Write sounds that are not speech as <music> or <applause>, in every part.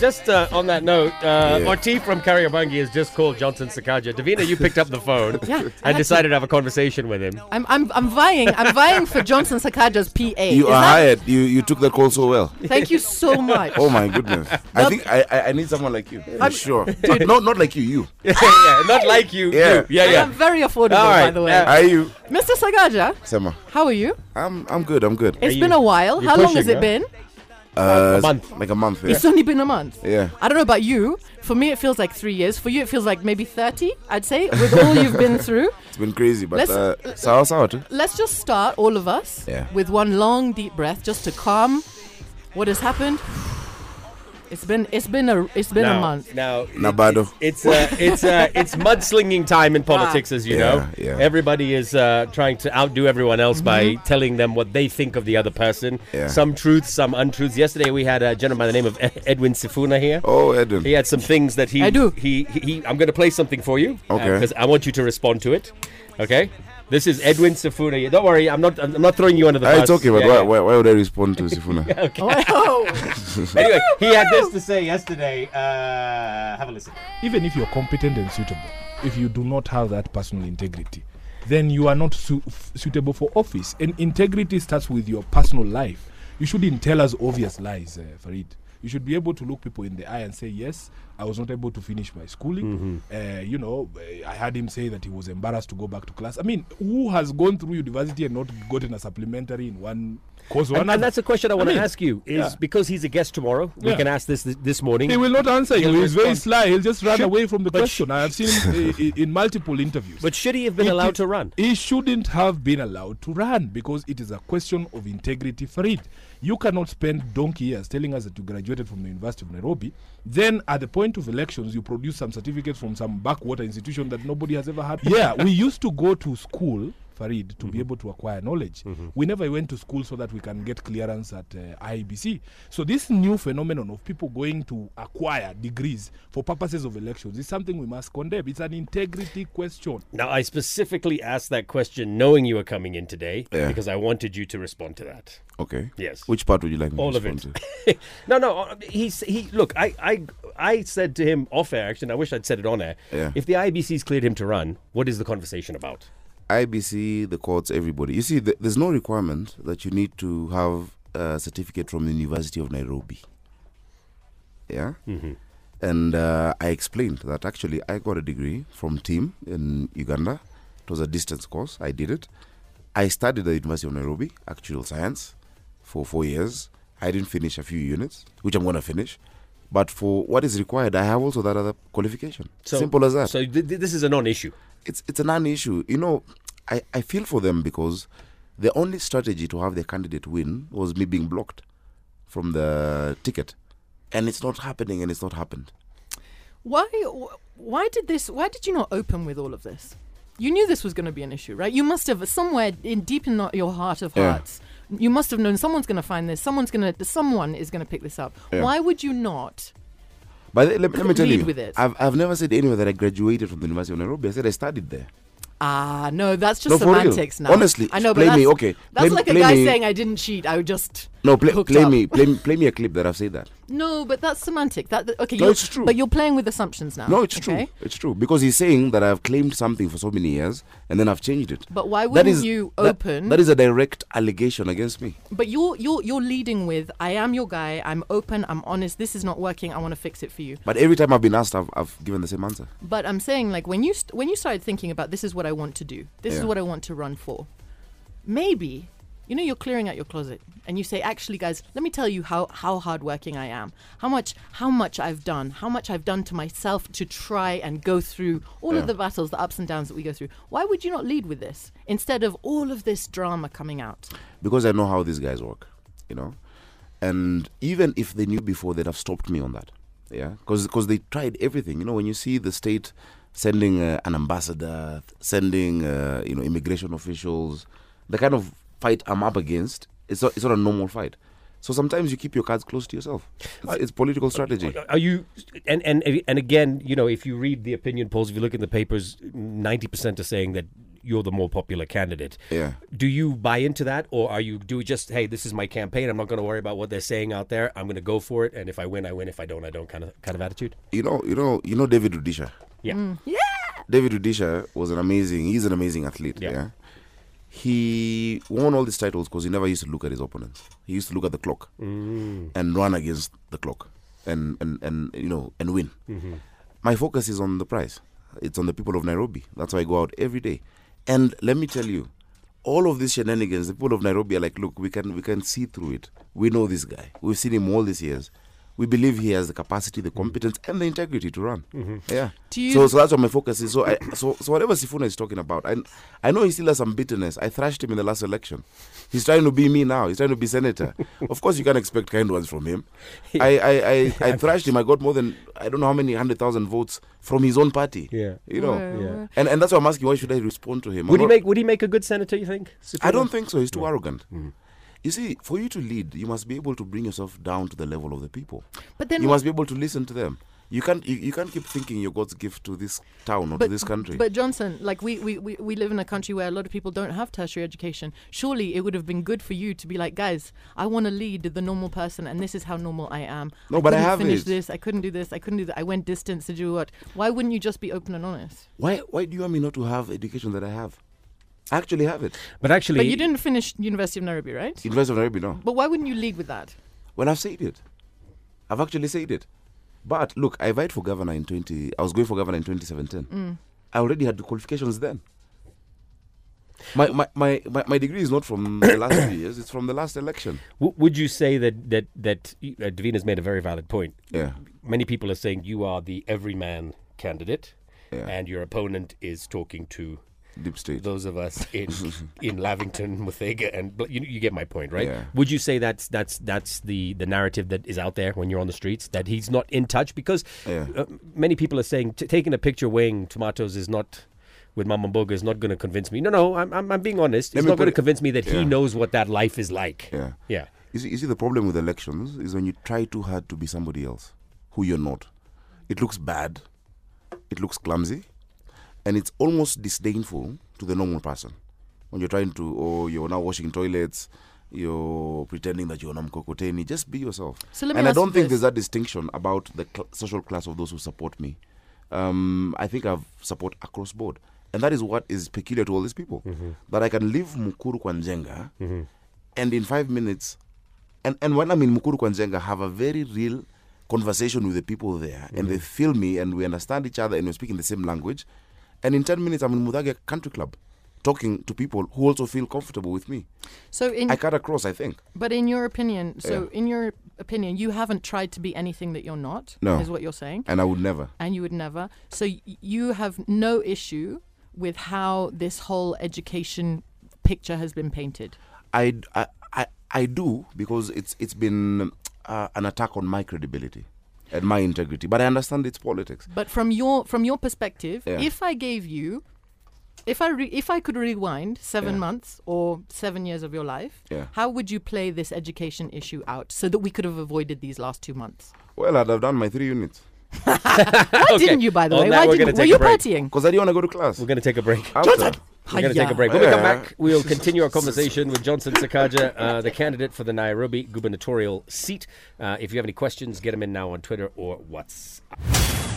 Now, just uh, on that note, uh, Yeah. Orti from Kariobangi has just called Johnson Sakaja. Davina, you picked up the phone <laughs> Yeah, and had to. decided to have a conversation with him. I'm, I'm, I'm vying. I'm vying for Johnson Sakaja's PA. You Is are that- hired. You you took that call so well. Thank you so <laughs> much. Oh my goodness. I think I, I, I need someone like you. For sure. <laughs> But not not like you. You. yeah, not like you. Yeah. you. Yeah, yeah. I'm very affordable, All right, by the way. uh, Are you? Mr. Sakaja, Sema. how are you? I'm I'm good. I'm good. It's you- been a while. you're How long has pushing, it been? Uh, a month. Like a month. Yeah. It's only been a month. Yeah. I don't know about you. For me, it feels like three years. For you, it feels like maybe 30, I'd say, with all you've been <laughs> through. It's been crazy, but Let's- uh, sour sour too. Let's just start, all of us, Yeah. with one long, deep breath just to calm what has happened. It's been it's been a it's been now, a month. Now, Nabado. It's uh, it's uh, it's mudslinging time in politics, as you Yeah, know. yeah. Everybody is uh, trying to outdo everyone else by telling them what they think of the other person. Yeah. Some truths, some untruths. Yesterday we had a gentleman by the name of Edwin Sifuna here. Oh, Edwin. He had some things that he I do. He, he, he I'm going to play something for you. Okay. Because I want you to respond to it. Okay. This is Edwin Sifuna. Don't worry, I'm not I'm not throwing you under the Ah, bus. it's okay, but Yeah, why, why, why would I respond to Sifuna? <laughs> Oh, <laughs> Anyway, he had this to say yesterday. Uh, have a listen. even if you're competent and suitable, if you do not have that personal integrity, then you are not su- f- suitable for office. And integrity starts with your personal life. You shouldn't tell us obvious lies, uh, Farid. You should be able to look people in the eye and say, yes, I was not able to finish my schooling. Uh, you know, I heard him say that he was embarrassed to go back to class. I mean, who has gone through university and not gotten a supplementary in one course or And, and that's a question I want to mean, ask you. Is yeah. because he's a guest tomorrow, we Yeah. can ask this this morning. He will not answer you. He's very sly. He'll just run Should- away from the question. I have seen <laughs> him i- i- in multiple interviews. But should he have been It allowed is- to run? He shouldn't have been allowed to run because it is a question of integrity for it. You cannot spend donkey years telling us that you graduated from the University of Nairobi. Then, at the point of elections, you produce some certificates from some backwater institution that nobody has ever had. <laughs> yeah, we used to go to school. Farid, to be able to acquire knowledge. We never went to school so that we can get clearance at uh, IEBC. So, this new phenomenon of people going to acquire degrees for purposes of elections is something we must condemn. It's an integrity question. Now, I specifically asked that question knowing you were coming in today Yeah. because I wanted you to respond to that. Okay. Yes. Which part would you like me All to of it. to? <laughs> no, no. uh, He's he. Look, I, I, I said to him off air. Actually, and I wish I'd said it on air. Yeah. If the IEBC's cleared him to run, what is the conversation about? IEBC, the courts, everybody. You see, th- there's no requirement that you need to have a certificate from the University of Nairobi. Yeah? Mm-hmm. And uh, I explained that actually I got a degree from TEAM in Uganda. It was a distance course. I did it. I studied at the University of Nairobi, actuarial science, for four years. I didn't finish a few units, which I'm going to finish. But for what is required, I have also that other qualification. So, Simple as that So th- th- this is a non-issue. It's it's a non-issue. You know, I, I feel for them because the only strategy to have the candidate win was me being blocked from the ticket, and it's not happening, and it's not happened. why why did this? Why did you not open with all of this? You knew this was going to be an issue, right? You must have somewhere in deep in your heart of Yeah. hearts. You must have known someone's going to find this. Someone's going to. Someone is going to pick this up. Yeah. Why would you not? But let, let me tell you, with it. I've I've never said anywhere that I graduated from the University of Nairobi. I said I studied there. Ah, no, that's just No, semantics now. Honestly, I know, but play that's, me, okay. That's Play- like a guy me- saying I didn't cheat. I would just No, play, play me, play, me- play me a clip that I've said that. No, but that's semantic. That that- okay. No, you're, it's true. But you're playing with assumptions now. No, it's okay? true. It's true because he's saying that I've claimed something for so many years and then I've changed it. But why That wouldn't is you that- open? that is a direct allegation against me. But you're you're you're leading with I am your guy. I'm open. I'm honest. This is not working. I want to fix it for you. But every time I've been asked, I've, I've given the same answer. But I'm saying like when you st- when you started thinking about this is what I want to do. This is what I want to run for. Maybe you know you're clearing out your closet and you say actually guys let me tell you how how hardworking i am how much how much i've done how much i've done to myself to try and go through all Yeah. of the battles the ups and downs that we go through why would you not lead with this instead of all of this drama coming out because I know how these guys work, you know. And even if they knew before, they'd have stopped me on that, yeah. Because because they tried everything, you know. When you see the state sending uh, an ambassador, sending uh, you know immigration officials, the kind of fight I'm up against, it's not, it's not a normal fight. So sometimes you keep your cards close to yourself. It's, it's political strategy. Are you and and and again, you know, if you read the opinion polls, if you look in the papers, ninety percent are saying that you're the more popular candidate. Yeah. Do you buy into that, or are you do you just hey, this is my campaign. I'm not going to worry about what they're saying out there. I'm going to go for it, and if I win, I win. If I don't, I don't. Kind of kind of attitude. You know, you know, you know David Rudisha. Yeah. Mm. Yeah David Rudisha was an amazing. He's an amazing athlete. Yeah. Yeah. He won all these titles because he never used to look at his opponents. He used to look at the clock mm. and run against the clock, and and and you know and win. Mm-hmm. My focus is on the prize. It's on the people of Nairobi. That's why I go out every day. And let me tell you, all of these shenanigans, the people of Nairobi are like, look, we can we can see through it. We know this guy. We've seen him all these years. We believe he has the capacity, the competence, and the integrity to run. Mm-hmm. Yeah. Do you- so, so that's what my focus is. So, I, so, so whatever Sifuna is talking about, I, I know he still has some bitterness. I thrashed him in the last election. He's trying to be me now. He's trying to be senator. <laughs> of course, you can't expect kind ones from him. I, I, I, <laughs> I thrashed him. I got more than I don't know how many hundred thousand votes from his own party. Yeah. You know. Well, Yeah. And and that's why I'm asking. Why should I respond to him? Would I'm he not- make Would he make a good senator? You think? I don't think so. He's too arrogant. Mm. You see, for you to lead, you must be able to bring yourself down to the level of the people. But then you must be able to listen to them. You can't you, you can't keep thinking you're God's gift to this town or but, to this country. But Johnson, like we, we, we, we live in a country where a lot of people don't have tertiary education. Surely it would have been good for you to be like, guys, I want to lead the normal person, and this is how normal I am. No, but I have finish it. this. I couldn't do this. I couldn't do that. I went distance to do what? Why wouldn't you just be open and honest? why why do you want me not to have education that I have? I actually have it. But actually, But you didn't finish University of Nairobi, right? University of Nairobi, no. But why wouldn't you lead with that? Well, I've said it. I've actually said it. But look, I vied for governor in 20. I was going for governor in 2017. Mm. I already had the qualifications then. My, my, my, my, my degree is not from <coughs> the last few years, it's from the last election. W- would you say that that that uh, Davina's made a very valid point? Yeah. Many people are saying you are the everyman candidate, Yeah. and your opponent is talking to Deep state. those of us in <laughs> in Lavington, Muthaiga, and you, you get my point, right? Yeah. Would you say that's that's that's the the narrative that is out there when you're on the streets that he's not in touch because Yeah. uh, many people are saying t- taking a picture weighing tomatoes is not. With Mama is not going to convince me. No, no, I'm, I'm, I'm being honest. Let It's not going to convince me that he knows what that life is like. Yeah. Yeah. You see, you see, the problem with elections is when you try too hard to be somebody else who you're not. It looks bad, it looks clumsy, and it's almost disdainful to the normal person. When you're trying to, or you're now washing toilets, you're pretending that you're Namkokoteni, just be yourself. So let me and I ask you don't think this. there's that distinction about the cl- social class of those who support me. Um, I think I've support across board. And that is what is peculiar to all these people. Mm-hmm. That I can leave Mukuru kwa Njenga mm-hmm. and in five minutes and, and when I'm in Mukuru kwa Njenga, have a very real conversation with the people there, and mm-hmm. they feel me, and we understand each other, and we're speaking the same language. And in 10 minutes, I'm in Muthaiga Country Club talking to people who also feel comfortable with me. So in I cut across, I think. But in your opinion, so Yeah. in your opinion, you haven't tried to be anything that you're not. No. is what you're saying, And I would never. and you would never. So y- you have no issue with how this whole education picture has been painted. I, I, I, I do because it's it's been uh, an attack on my credibility and my integrity. But I understand it's politics. But from your from your perspective, Yeah. if I gave you, if I re- if I could rewind seven Yeah. months or seven years of your life, Yeah. how would you play this education issue out so that we could have avoided these last two months? Well, I'd have done my three units <laughs> Why didn't you, by the On way? Why didn't you? Were you break. partying? because I didn't want to go to class. We're going to take a break. After. We're going to take a break. When we come back, we'll continue our <laughs> conversation with Johnson Sakaja, uh, the candidate for the Nairobi gubernatorial seat. Uh, if you have any questions, get them in now on Twitter or WhatsApp.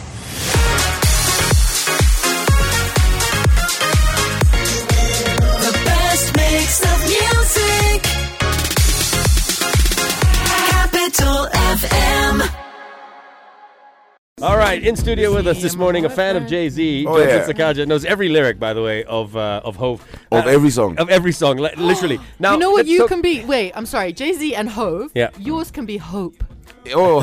All right, in studio with us this morning, a fan of Jay Z, Oh, Johnson yeah. Sakaja knows every lyric, by the way, of uh, of Hova. Of Uh, every song. Of every song, li- literally. <gasps> Now, you know what you talk- can be? Wait, I'm sorry. Jay Z and Hova. Yeah. Yours can be Hope. Oh,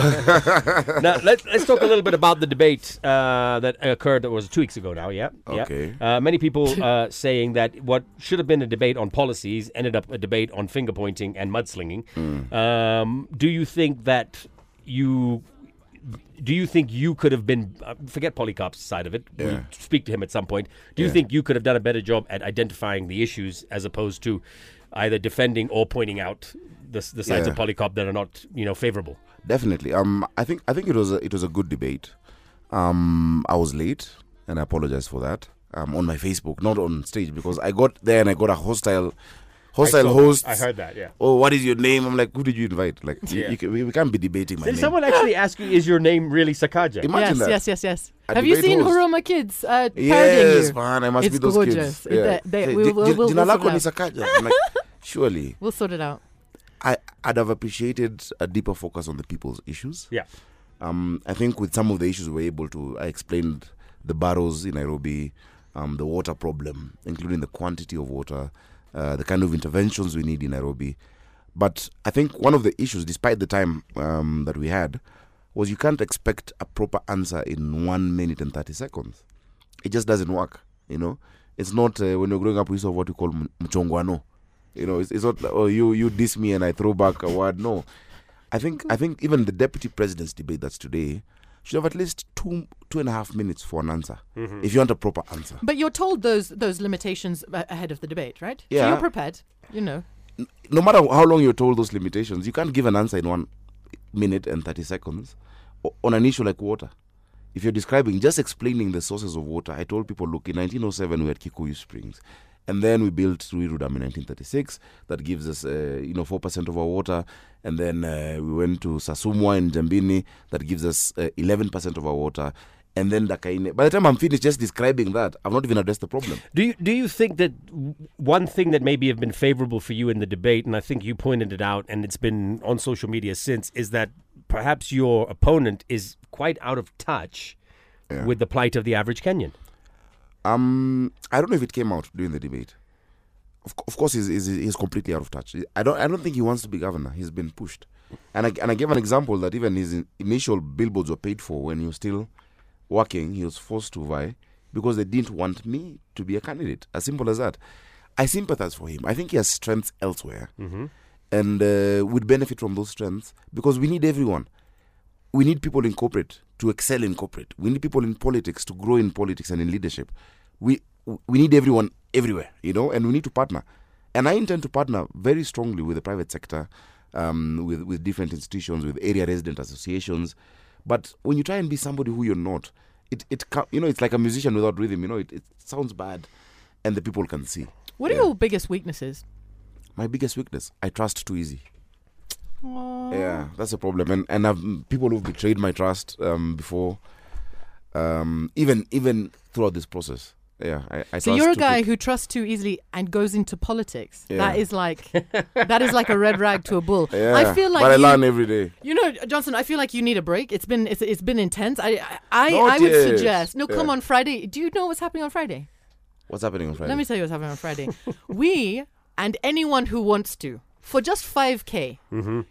<laughs> now let's let's talk a little bit about the debate uh, that occurred. That was two weeks ago now. Yeah. yeah. Okay. Uh, many people uh, saying that what should have been a debate on policies ended up a debate on finger pointing and mudslinging. Um, do you think that you? Do you think you could have been? Uh, forget Polycarp's side of it. We'll speak to him at some point. Do you Yeah. think you could have done a better job at identifying the issues as opposed to either defending or pointing out the, the sides Yeah. of Polycarp that are not, you know, favorable? definitely. Um, I think I think it was a, it was a good debate. Um, I was late, and I apologize for that. um, on my Facebook, not on stage, because I got there and I got a hostile, hostile host. I heard that. Yeah. Oh, what is your name? I'm like, who did you invite? Like, Yeah. you can, we, we can't be debating my Did name. someone actually ask you, is your name really Sakaja? Imagine yes, that. yes, yes, yes. A Have you seen host. Huruma Kids uh, parodying Yes, you? man, I must It's be those gorgeous. kids. It- Yeah. they- Hey, we, we'll, we'll- we'll lako ni sort Sakaja. I'm like, <laughs> surely. We'll sort it out. I, I'd have appreciated a deeper focus on the people's issues. Yeah. Um, I think with some of the issues we were able to, I explained the barrows in Nairobi, um, the water problem, including the quantity of water, uh, the kind of interventions we need in Nairobi. But I think one of the issues, despite the time um, that we had, was you can't expect a proper answer in one minute and 30 seconds. It just doesn't work, you know. It's not uh, when you're growing up, to have what we call mchongwano. You know, it's, it's not oh you you diss me and I throw back a word. No, I think I think even the deputy president's debate that's today should have at least two two and a half minutes for an answer mm-hmm. if you want a proper answer. But you're told those those limitations ahead of the debate, right? So Yeah. you're prepared. You know. No matter how long you're told those limitations, you can't give an answer in one minute and thirty seconds on an issue like water. If you're describing just explaining the sources of water, I told people, look, in 1907 we had Kikuyu Springs, and then we built Ruiru Dam in 1936. That gives us, uh, you know, four percent of our water, and then uh, we went to Sasumua in Jambini. That gives us uh, eleven percent of our water, and then Ndakaini. By the time I'm finished just describing that, I've not even addressed the problem. Do you do you think that one thing that maybe have been favorable for you in the debate, and I think you pointed it out, and it's been on social media since, is that perhaps your opponent is quite out of touch Yeah. with the plight of the average Kenyan. Um, I don't know if it came out during the debate. Of, of course, he's, he's, he's completely out of touch. I don't I don't think he wants to be governor. He's been pushed, and I and I gave an example that even his initial billboards were paid for when he was still working. He was forced to vie because they didn't want me to be a candidate. As simple as that. I sympathize for him. I think he has strengths elsewhere, and uh, would benefit from those strengths because we need everyone we need people in corporate to excel in corporate. We need people in politics to grow in politics and in leadership. We we need everyone everywhere, you know, and we need to partner. And I intend to partner very strongly with the private sector, um, with with different institutions, with area resident associations. But when you try and be somebody who you're not, it it you know it's like a musician without rhythm. You know, it, it sounds bad, and the people can see. What are Yeah. your biggest weaknesses? My biggest weakness: I trust too easy. Aw. Yeah, that's a problem, and and I've people who've betrayed my trust um, before, um, even even throughout this process. Yeah, I, I So you're a guy who trusts too easily and goes into politics. Yeah. That is like that is like a red rag to a bull. Yeah, I feel like but I you, learn every day. you know, Johnson. I feel like you need a break. It's been it's, it's been intense. I I I, Not I would yet. suggest no. Come Yeah. on Friday. Do you know what's happening on Friday? What's happening on Friday? Let me tell you what's happening on Friday. <laughs> we and anyone who wants to for just five k,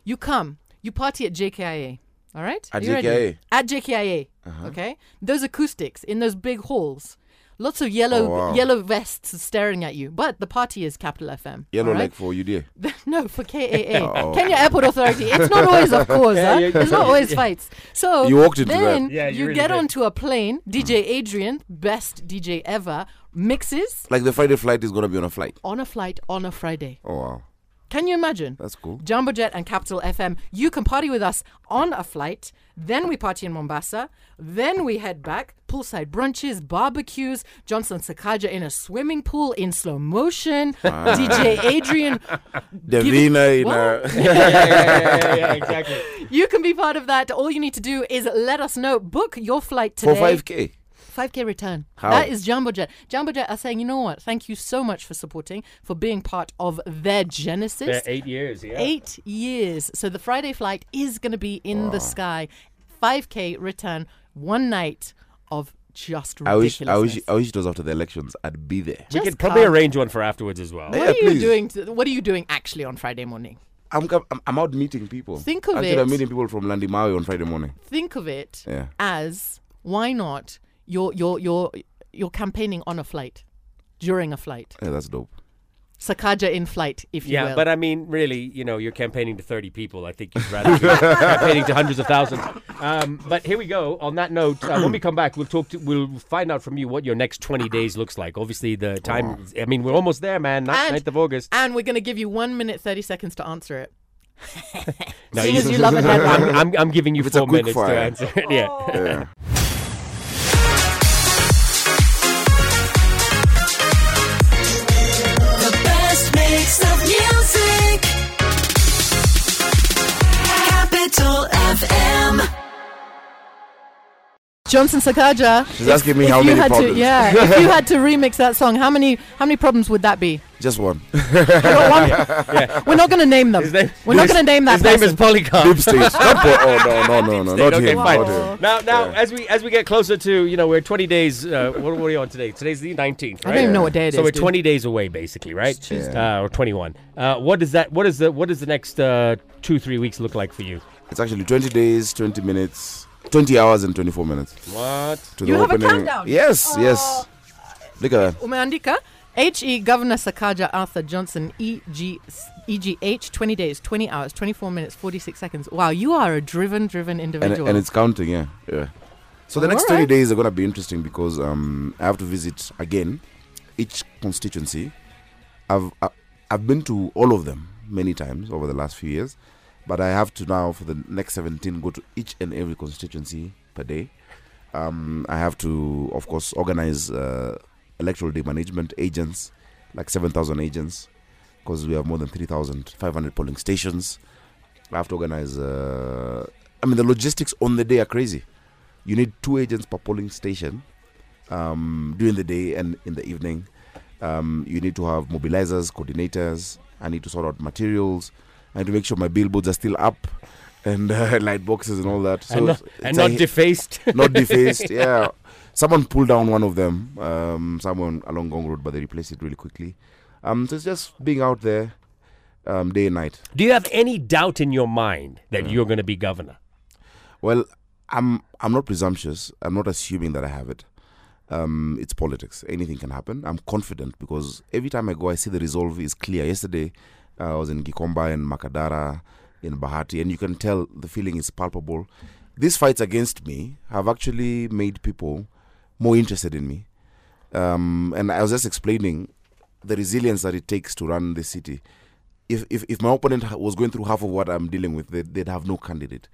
you come, you party at JKIA. All right, At You ready? JKIA? At JKIA. Uh-huh. Okay, those acoustics in those big halls. Lots of yellow Oh, wow. yellow vests staring at you, but the party is Capital FM. Yellow all right? like for UDA. <laughs> no, for KAA, <laughs> Oh. Kenya Airport Authority. It's not always, of <laughs> course. Yeah, huh? yeah, It's not yeah. always fights. So You walked into that. then Yeah, you you really get did. onto a plane. DJ Adrian, best DJ ever, mixes Like the Friday flight is gonna be on a flight. on a flight on a Friday. Oh wow, Can you imagine? that's cool. Jumbo Jet and Capital FM. You can party with us on a flight. Then we party in Mombasa. Then we head back. Poolside brunches, barbecues. Johnson Sakaja in a swimming pool in slow motion. Ah. DJ Adrian. <laughs> Davina in What? a yeah, yeah, yeah, exactly. You can be part of that. All you need to do is let us know. Book your flight today. for five k. 5k return. How? That is Jumbo Jet. Jumbo Jet are saying, you know what? Thank you so much for supporting, for being part of their genesis. Yeah, eight years, yeah. Eight years. So the Friday flight is going to be in the sky. 5K return, one night of just I wish. I wish I wish it was after the elections. I'd be there. We could probably come. arrange one for afterwards as well. What Yeah, are you doing? To, what are you doing actually on Friday morning? I'm I'm, I'm out meeting people. Think of Actually, it. I'm meeting people from Landimawe on Friday morning. Think of it Yeah. as why not? You're you're you're you're campaigning on a flight, during a flight. Yeah, that's dope. Sakaja in flight, if you Yeah, will. but I mean, really, you know, you're campaigning to 30 people. I think you'd rather be <laughs> campaigning to hundreds of thousands. Um, but here we go. On that note, uh, when we come back, we'll talk. To, we'll find out from you what your next 20 days looks like. Obviously, the time. I mean, we're almost there, man. Ni- And- 9th of August. and we're going to give you one minute thirty seconds to answer it. <laughs> No, Seeing you- as you love a <laughs> deadline. I'm, I'm, I'm giving you If four minutes fire. to answer it. Yeah. Yeah. Johnson Sakaja. She's asking me how you many had problems. To, yeah, if you had to <laughs> remix that song, how many how many problems would that be? Just one. <laughs> One? We're not going to name them. Name- We're not going to name that His name is. Polycarp. Deep state. <laughs> Oh no no no no not okay, him. fine. Not him. Now, now, Yeah. as we as we get closer to, you know, we're 20 days. Uh, what, what are you on today? Today's the 19th, I don't even know what day it is. so we're dude. 20 days away, basically, right? Tuesday. Uh, or 21. Uh, what does that? What is the? What does the next uh, two, three weeks look like for you? It's actually 20 days, 20 minutes, 20 hours and 24 minutes What? to You the have a opening. countdown? Yes, yes. Look at that. Umeandika HE Governor Sakaja Arthur Johnson E EG EGH 20 days 20 hours 24 minutes 46 seconds. Wow, you are a driven driven individual. and it's counting, yeah. yeah. So the next Alright. 20 days are going to be interesting because um, I have to visit again each constituency. I've I- I've been to all of them many times over the last few years, but I have to now for the next 17 go to each and every constituency per day. Um, I have to, of course, organize uh, electoral day management agents, like 7,000 agents, because we have more than 3,500 polling stations. I have to organize. Uh, I mean, the logistics on the day are crazy. You need two agents per polling station um, during the day and in the evening. Um, you need to have mobilizers, coordinators. I need to sort out materials. I need to make sure my billboards are still up and uh, <laughs> light boxes and all that. So and not, it's- and not a- defaced. <laughs> not <laughs> defaced. Yeah, someone pulled down one of them, um, someone along Ngong Road, but they replaced it really quickly. Um, so it's just being out there, um, day and night. Do you have any doubt in your mind that Mm. you're going to be governor? Well, I'm I'm not presumptuous. I'm not assuming that I have it. Um, it's politics. Anything can happen. I'm confident because every time I go, I see the resolve is clear. Yesterday, I was in Gikomba and Makadara, in Bahati, and you can tell the feeling is palpable. These fights against me have actually made people more interested in me. Um, and I was just explaining the resilience that it takes to run the city. If, if, if my opponent was going through half of what I'm dealing with, they'd, they'd have no candidate.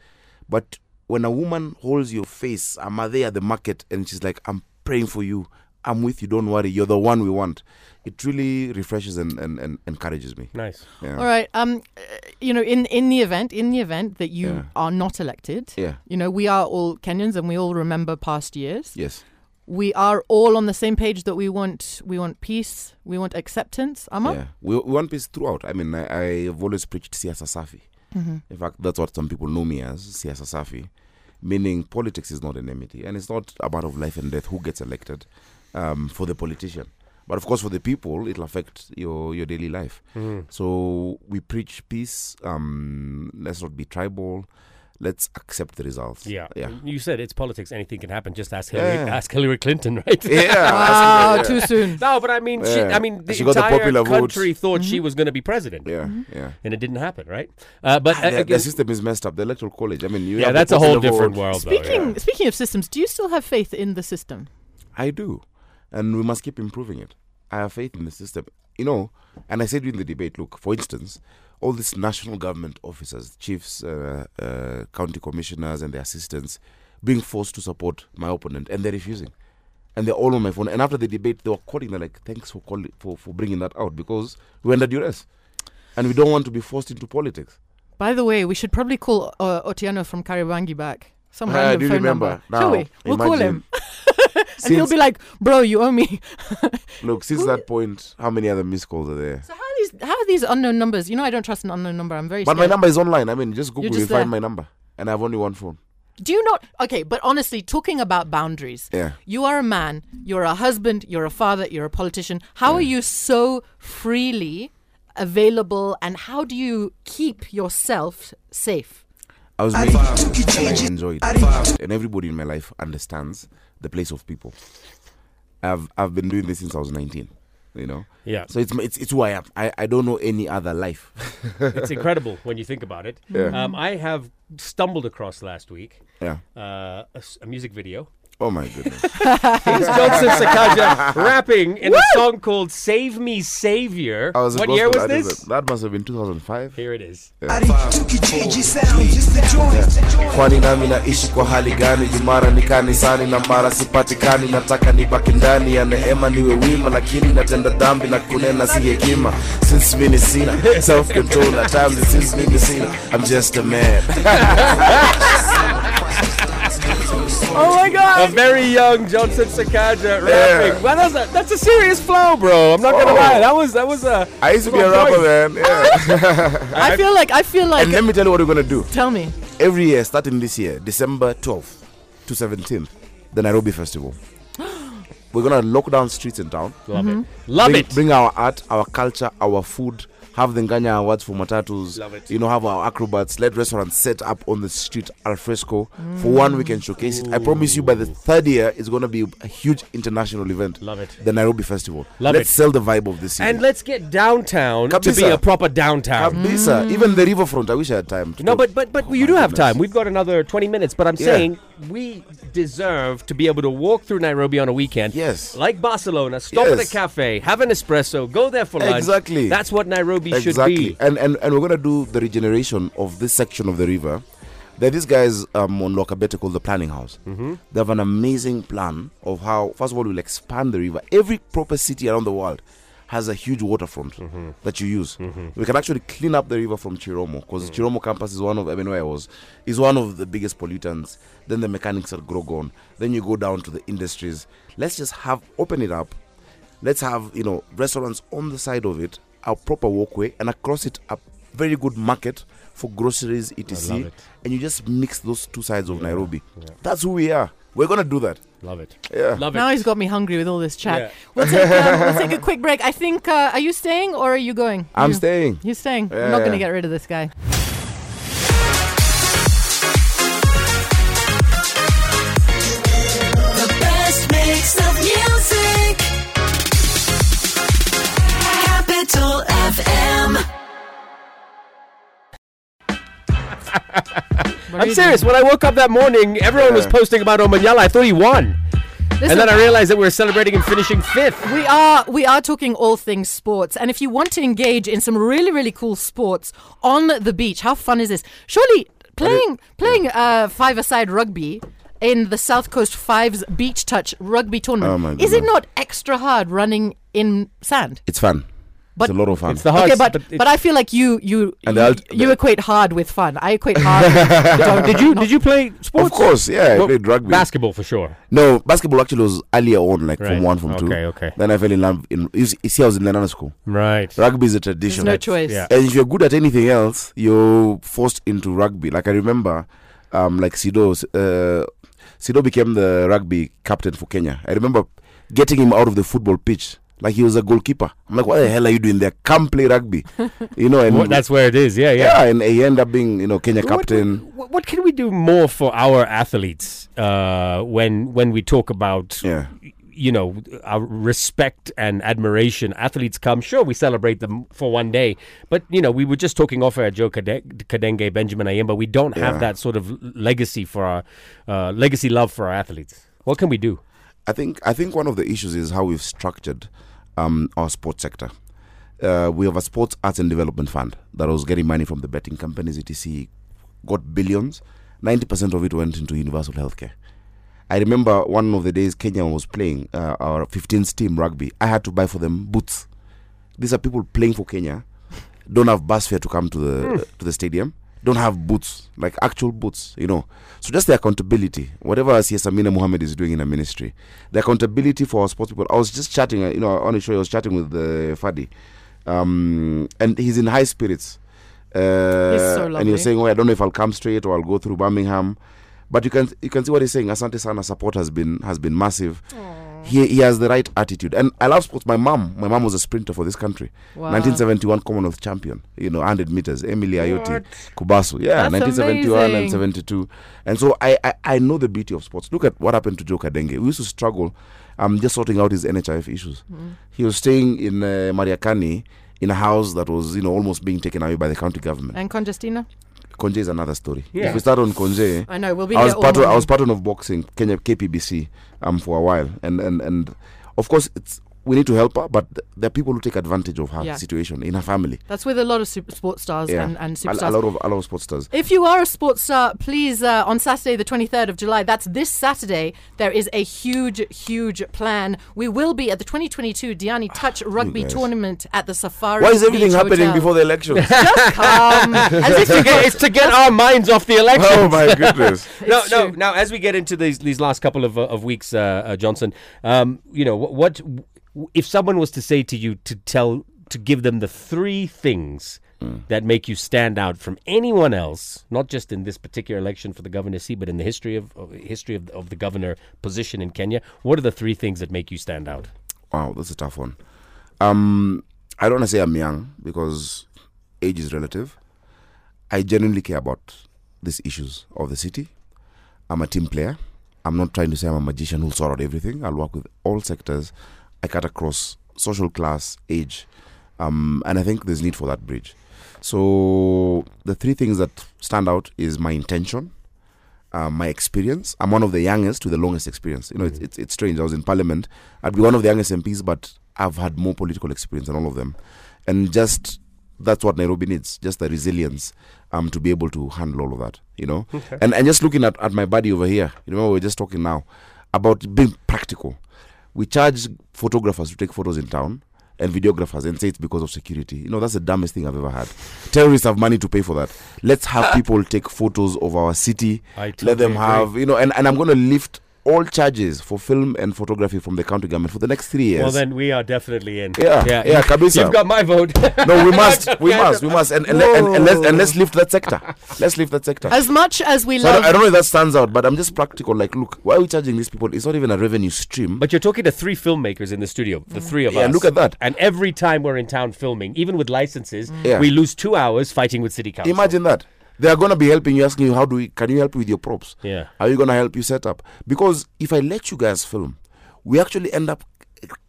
But when a woman holds your face, I'm there at the market, and she's like, I'm praying for you. I'm with you. Don't worry. You're the one we want. It really refreshes and, and, and encourages me. Nice. Yeah. All right. Um, you know, in in the event, in the event that you Yeah. are not elected, Yeah. you know, we are all Kenyans and we all remember past years. Yes. We are all on the same page that we want we want peace, we want acceptance. Amma? Yeah. We, we want peace throughout. I mean, I, I have always preached Siasa Safi. Mm-hmm. In fact, that's what some people know me as, Siasa Safi. Meaning politics is not an enmity. And it's not a matter of life and death who gets elected um, for the politician. But of course, for the people, it'll affect your, your daily life. Mm. So we preach peace. Um, let's not be tribal. Let's accept the results. Yeah. Yeah. You said it's politics. Anything can happen. Just ask Hillary. Yeah. Ask Hillary Clinton, <laughs> right? Yeah. Wow, yeah. too soon. No, but I mean, she, I mean, the She got the entire popular vote. country thought she Mm-hmm. was going to be president, Yeah. Mm-hmm. Yeah. and it didn't happen, right? Uh, but uh, the, the system is messed up. The electoral college. I mean, you yeah, have that's a whole different vote. world. though, Speaking yeah. speaking of systems, do you still have faith in the system? I do. And we must keep improving it. I have faith in the system. You know, and I said during the debate look, for instance, all these national government officers, chiefs, uh, uh, county commissioners, and their assistants being forced to support my opponent, and they're refusing. And they're all on my phone. And after the debate, they were calling. They're like, "Thanks for calling for, for bringing that out because we're under duress, and we don't want to be forced into politics." By the way, we should probably call uh, Otiano from Kariobangi back. Some Ah, random phone remember? number. Now, Shall we? We'll call imagine. Him. and he'll be like, bro, you owe me. <laughs> Look, since that point, how many other missed calls are there? So how are these how are these unknown numbers? You know I don't trust an unknown number. I'm very But my number is online. I mean, just Google, just you find my number, and I have only one phone. Do you not okay, but honestly, talking about boundaries. Yeah. You are a man, you're a husband, you're a father, you're a politician. How are you so freely available and how do you keep yourself safe? I was made and I enjoyed it. And everybody in my life understands the place of people. I've I've been doing this since I was 19, you know. Yeah. So it's it's it's who I am. I, I don't know any other life. <laughs> it's incredible when you think about it. Yeah. Um, I have stumbled across last week yeah. uh, a, a music video. Oh my goodness. It's Joseph Sakaja rapping in a song called "Save Me, Savior." I was a what year was artist. this? That must have been 2005. Here it is. Kwani nami naishi kwa hali gani? Jumara ni kanisani na mara sipatikani, nataka nibaki ndani ya neema niwe wima, lakini natenda dhambi na kunena si hekima. Since mimi sina self control, at times it mimi sina. I'm just a man. <laughs> Oh my god! A very young Johnson Sakaja rapping. Well, that's a, that's a serious flow, bro. I'm not gonna Oh. lie. That was that was a. I used to be a rapper, point. man. Yeah. <laughs> I feel like I feel like. and let me tell you what we're gonna do. tell me. Every year, starting this year, December 12th to 17th, the Nairobi Festival. <gasps> We're gonna lock down streets in town. Love mm-hmm. it. Love bring, it. Bring our art, our culture, our food. Have the Nganya Awards for Matatus. Love. You know, have our acrobats. Let restaurants set up on the street al fresco. For one, we can showcase it. I promise you, by the third year, it's going to be a huge international event. Love it. The Nairobi Festival. Love Let's it. sell the vibe of this year. And let's get downtown to be a proper downtown. Kabisa. Mm. Even the riverfront. I wish I had time. No, but but but Oh you do have goodness. time. We've got another 20 minutes, but I'm Yeah. saying we deserve to be able to walk through Nairobi on a weekend. Yes. Like Barcelona, stop at a cafe, have an espresso, go there for lunch. Exactly. That's what Nairobi should exactly. be. And, and and we're gonna do the regeneration of this section of the river. There are these guys um, on Lokabete called the Planning House. Mm-hmm. They have an amazing plan of how, first of all, we'll expand the river. Every proper city around the world has a huge waterfront Mm-hmm. that you use. We can actually clean up the river from Chiromo because Mm. Chiromo campus is one of, I mean, where I was, is one of the biggest pollutants. Then the mechanics at Grogan. Then you go down to the industries. Let's just have, open it up let's have you know restaurants on the side of it a proper walkway and across it a very good market for groceries etc it. and you just mix those two sides of nairobi that's who we are we're gonna do that Love it. yeah Love it. Now he's got me hungry with all this chat. Yeah. We'll take um, we'll take a quick break. I think. Uh, are you staying or are you going? i'm You- staying You're staying. I'm not going to get rid of this guy. I'm serious. When I woke up that morning, everyone was posting about Omanyala. I thought he won. Listen, and then I realized that we were celebrating him finishing fifth. We are we are talking all things sports, and if you want to engage in some really really cool sports on the beach, how fun is this? Surely playing playing uh, five aside rugby in the South Coast Fives Beach Touch Rugby Tournament Oh is it not extra hard running in sand? it's fun But- it's a lot of fun It's the hard. okay, but it's- but I feel like you you And you, the alt- you equate hard with fun. I equate hard. with, <laughs> did you did you play sports? of course yeah i played rugby Basketball for sure. no basketball actually was earlier on like Right. from one from two Okay, okay. then i fell in love in you see- i was in Lenana school Right. rugby is a There's tradition no choice. yeah. And if you're good at anything else, you're forced into rugby. Like I remember, um, like Sido, uh, Sido became the rugby captain for Kenya. I remember getting him out of the football pitch. Like he was a goalkeeper. I'm like, what the hell are you doing there? Come play rugby, <laughs> you know. And Well, that's where it is. Yeah, yeah. yeah, and he ended up being, you know, Kenya What- captain. What, what can we do more for our athletes uh, when when we talk about Yeah. you know our respect and admiration? Athletes come, sure, we celebrate them for one day, but you know we were just talking off air, Joe Kade- Kadenge, Benjamin Ayimba. We don't have Yeah. that sort of legacy for our uh, legacy love for our athletes. What can we do? I think I think one of the issues is how we've structured um, our sports sector. Uh, we have a sports arts and development fund that was getting money from the betting companies, etc. Got billions. Ninety percent of it went into universal healthcare. I remember one of the days Kenya was playing uh, our 15th team rugby. I had to buy for them boots. These are people playing for Kenya, don't have bus fare to come to the to the stadium, don't have boots like actual boots, you know. So just the accountability, whatever CS Amina Mohamed is doing in the ministry, the accountability for our sports people. I was just chatting, uh, you know, on the show. I was chatting with uh, Fadi, um, and he's in high spirits. Uh, so and you're saying, "Oh, I don't know if I'll come straight or I'll go through Birmingham." But you can you can see what he's saying. Asante Sana support has been has been massive. He he has the right attitude, and I love sports. My mom, my mom was a sprinter for this country. Wow. 1971 Commonwealth champion. You know, 100 meters. Emily Ayoti, Kubasu. Yeah, That's 1971 and 72. And so I, I I know the beauty of sports. Look at what happened to Joe Kadenge. We used to struggle, um, just sorting out his NHIF issues. Mm-hmm. He was staying in uh, Mariakani in a house that was you know almost being taken away by the county government. And Conjestina? Konje is another story. Yeah. If we start on Konje, I know. We'll be I was part of, I was part of boxing Kenya KPBC um for a while and and and of course it's we need to help her, but there are people who take advantage of her Yeah. situation in her family. That's with a lot of super sports stars Yeah, and, and a, superstars. a lot of a lot of sports stars. If you are a sports star, please, uh, on Saturday, the 23rd of July, that's this Saturday, there is a huge, huge plan. We will be at the 2022 Diani Touch Rugby guys. Tournament at the Safari. Why is everything Beach happening Hotel. before the elections? <laughs> Just come. <laughs> As if to get, it's to get our minds off the election. oh my goodness! <laughs> no, It's no. Now, as we get into these these last couple of uh, of weeks, uh, uh, Johnson, um, you know, what, what if someone was to say to you to tell to give them the three things that make you stand out from anyone else, not just in this particular election for the governorcy, but in the history of, of history of, of the governor position in Kenya? What are the three things that make you stand out? Wow, that's a tough one. Um, I don't want to say I'm young because age is relative. I genuinely care about these issues of the city. I'm a team player. I'm not trying to say I'm a magician who'll sort out everything. I'll work with all sectors. I cut across social class, age, um, and I think there's need for that bridge. So the three things that stand out is my intention, uh, my experience. I'm one of the youngest with the longest experience. You know, it's, it's, it's strange. I was in parliament. I'd be one of the youngest MPs, but I've had more political experience than all of them. And just that's what Nairobi needs, just the resilience um, to be able to handle all of that, you know. And, and just looking at, at my buddy over here, you know, we're just talking now about being practical. We charge photographers to take photos in town and videographers and say it's because of security. You know, that's the dumbest thing I've ever had. Terrorists have money to pay for that. Let's have <laughs> people take photos of our city. I Let them have, you know, and, and I'm going to lift all charges for film and photography from the county government for the next three years. Well, then we are definitely in. Yeah, yeah, yeah kabisa. You've got my vote. no, we must, <laughs> we must, we must, and and, let, and, and let's and let's lift that sector. Let's lift that sector. As much as we So I don't, I don't know if that stands out, but I'm just practical. Like, look, why are we charging these people? It's not even a revenue stream. But you're talking to three filmmakers in the studio, the three of Yeah, us. Yeah, look at that. And every time we're in town filming, even with licenses, Yeah. we lose two hours fighting with city council. Imagine that. They are going to be helping you, asking you, how do we, can you help with your props? Yeah. Are you going to help you set up? Because if I let you guys film, we actually end up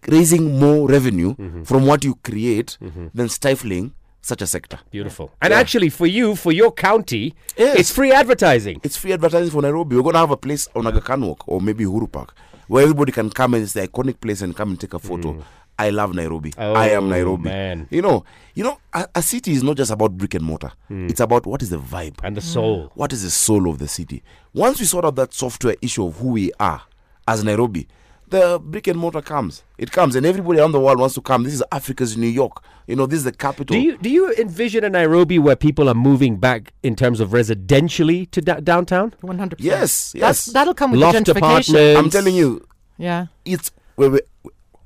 raising more revenue Mm-hmm. from what you create than stifling such a sector. Beautiful. And Yeah. actually, for you, for your county, Yes. it's free advertising. It's free advertising for Nairobi. We're going to have a place on Aga Khan Walk or maybe Uhuru Park where everybody can come and it's the iconic place and come and take a photo. I love Nairobi. I Oh, am Nairobi. man. You know, you know, a, a city is not just about brick and mortar. Hmm. It's about what is the vibe. And the soul. Hmm. What is the soul of the city? Once we sort out that software issue of who we are as Nairobi, the brick and mortar comes. It comes, and everybody around the world wants to come. This is Africa's New York. You know, this is the capital. Do you do you envision a Nairobi where people are moving back in terms of residentially to da- downtown? 100%. Yes, That's, yes. that'll come with Loft the gentrification. apartments. I'm telling you, Yeah. it's we're, we're,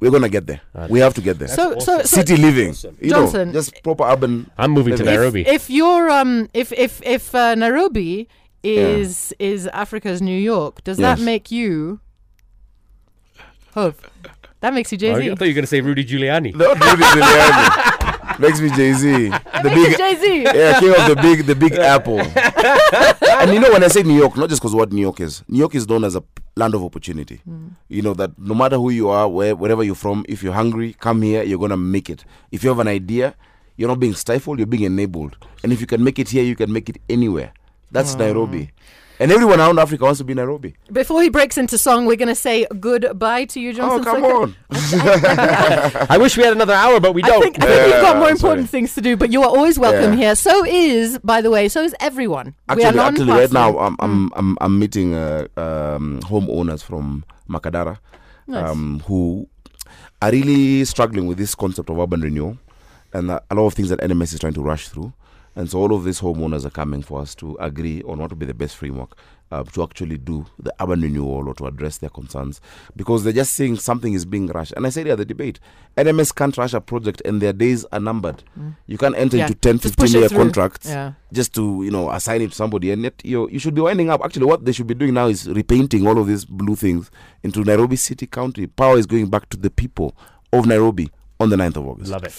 we're gonna get there. we have to get there. So, so, so City living, you Johnson- know, just proper urban. I'm moving to. Nairobi. if you're um if if if uh, Nairobi is is Africa's New York, does that make you Hope? That makes you Jay Oh, I Z. thought you were going to say Rudy Giuliani. Not Rudy Giuliani. <laughs> Makes me Jay Z, <laughs> the big Jay Z. yeah, king of the big, the big apple. <laughs> and you know, when I say New York, not just because what New York is. New York is known as a land of opportunity. Hmm. You know that no matter who you are, where wherever you're from, if you're hungry, come here. You're gonna make it. If you have an idea, you're not being stifled. You're being enabled. And if you can make it here, you can make it anywhere. That's hmm. Nairobi. And everyone around Africa wants to be Nairobi. Before he breaks into song, we're gonna say goodbye to you, Johnson. oh, come So- on. <laughs> I wish we had another hour, but we don't. think, I think we've got Yeah, more sorry. important things to do, but you are always welcome Yeah. here. So is, by the way, so is everyone. we are Actually, actually, right now. I'm I'm I'm, I'm meeting uh, um, homeowners from Makadara, Nice. um, who are really struggling with this concept of urban renewal, and uh, a lot of things that NMS is trying to rush through. And so all of these homeowners are coming for us to agree on what would be the best framework uh, to actually do the urban renewal or to address their concerns because they're just saying something is being rushed. And I said at the debate, NMS can't rush a project and their days are numbered. You can't enter Yeah, into 10, just 15 year through. contracts Yeah. just to you know assign it to somebody and yet you you should be winding up actually what they should be doing now is repainting all of these blue things into nairobi city county power is going back to the people of nairobi on the 9th of august Love it.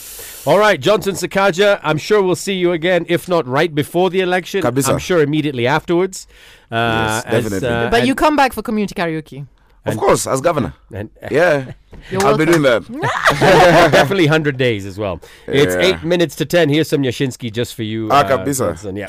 All right, Johnson Sakaja, I'm sure we'll see you again, if not right before the election. Kabisa. I'm sure immediately afterwards. Uh, Yes, as, definitely. uh, But you come back for community karaoke. of course as governor and, <laughs> yeah You're i'll be doing that <laughs> <laughs> definitely 100 days as well. It's Yeah. 8 minutes to 10. Here's some Yashinsky just for you. Ah, uh, kabisa. Johnson. Yeah.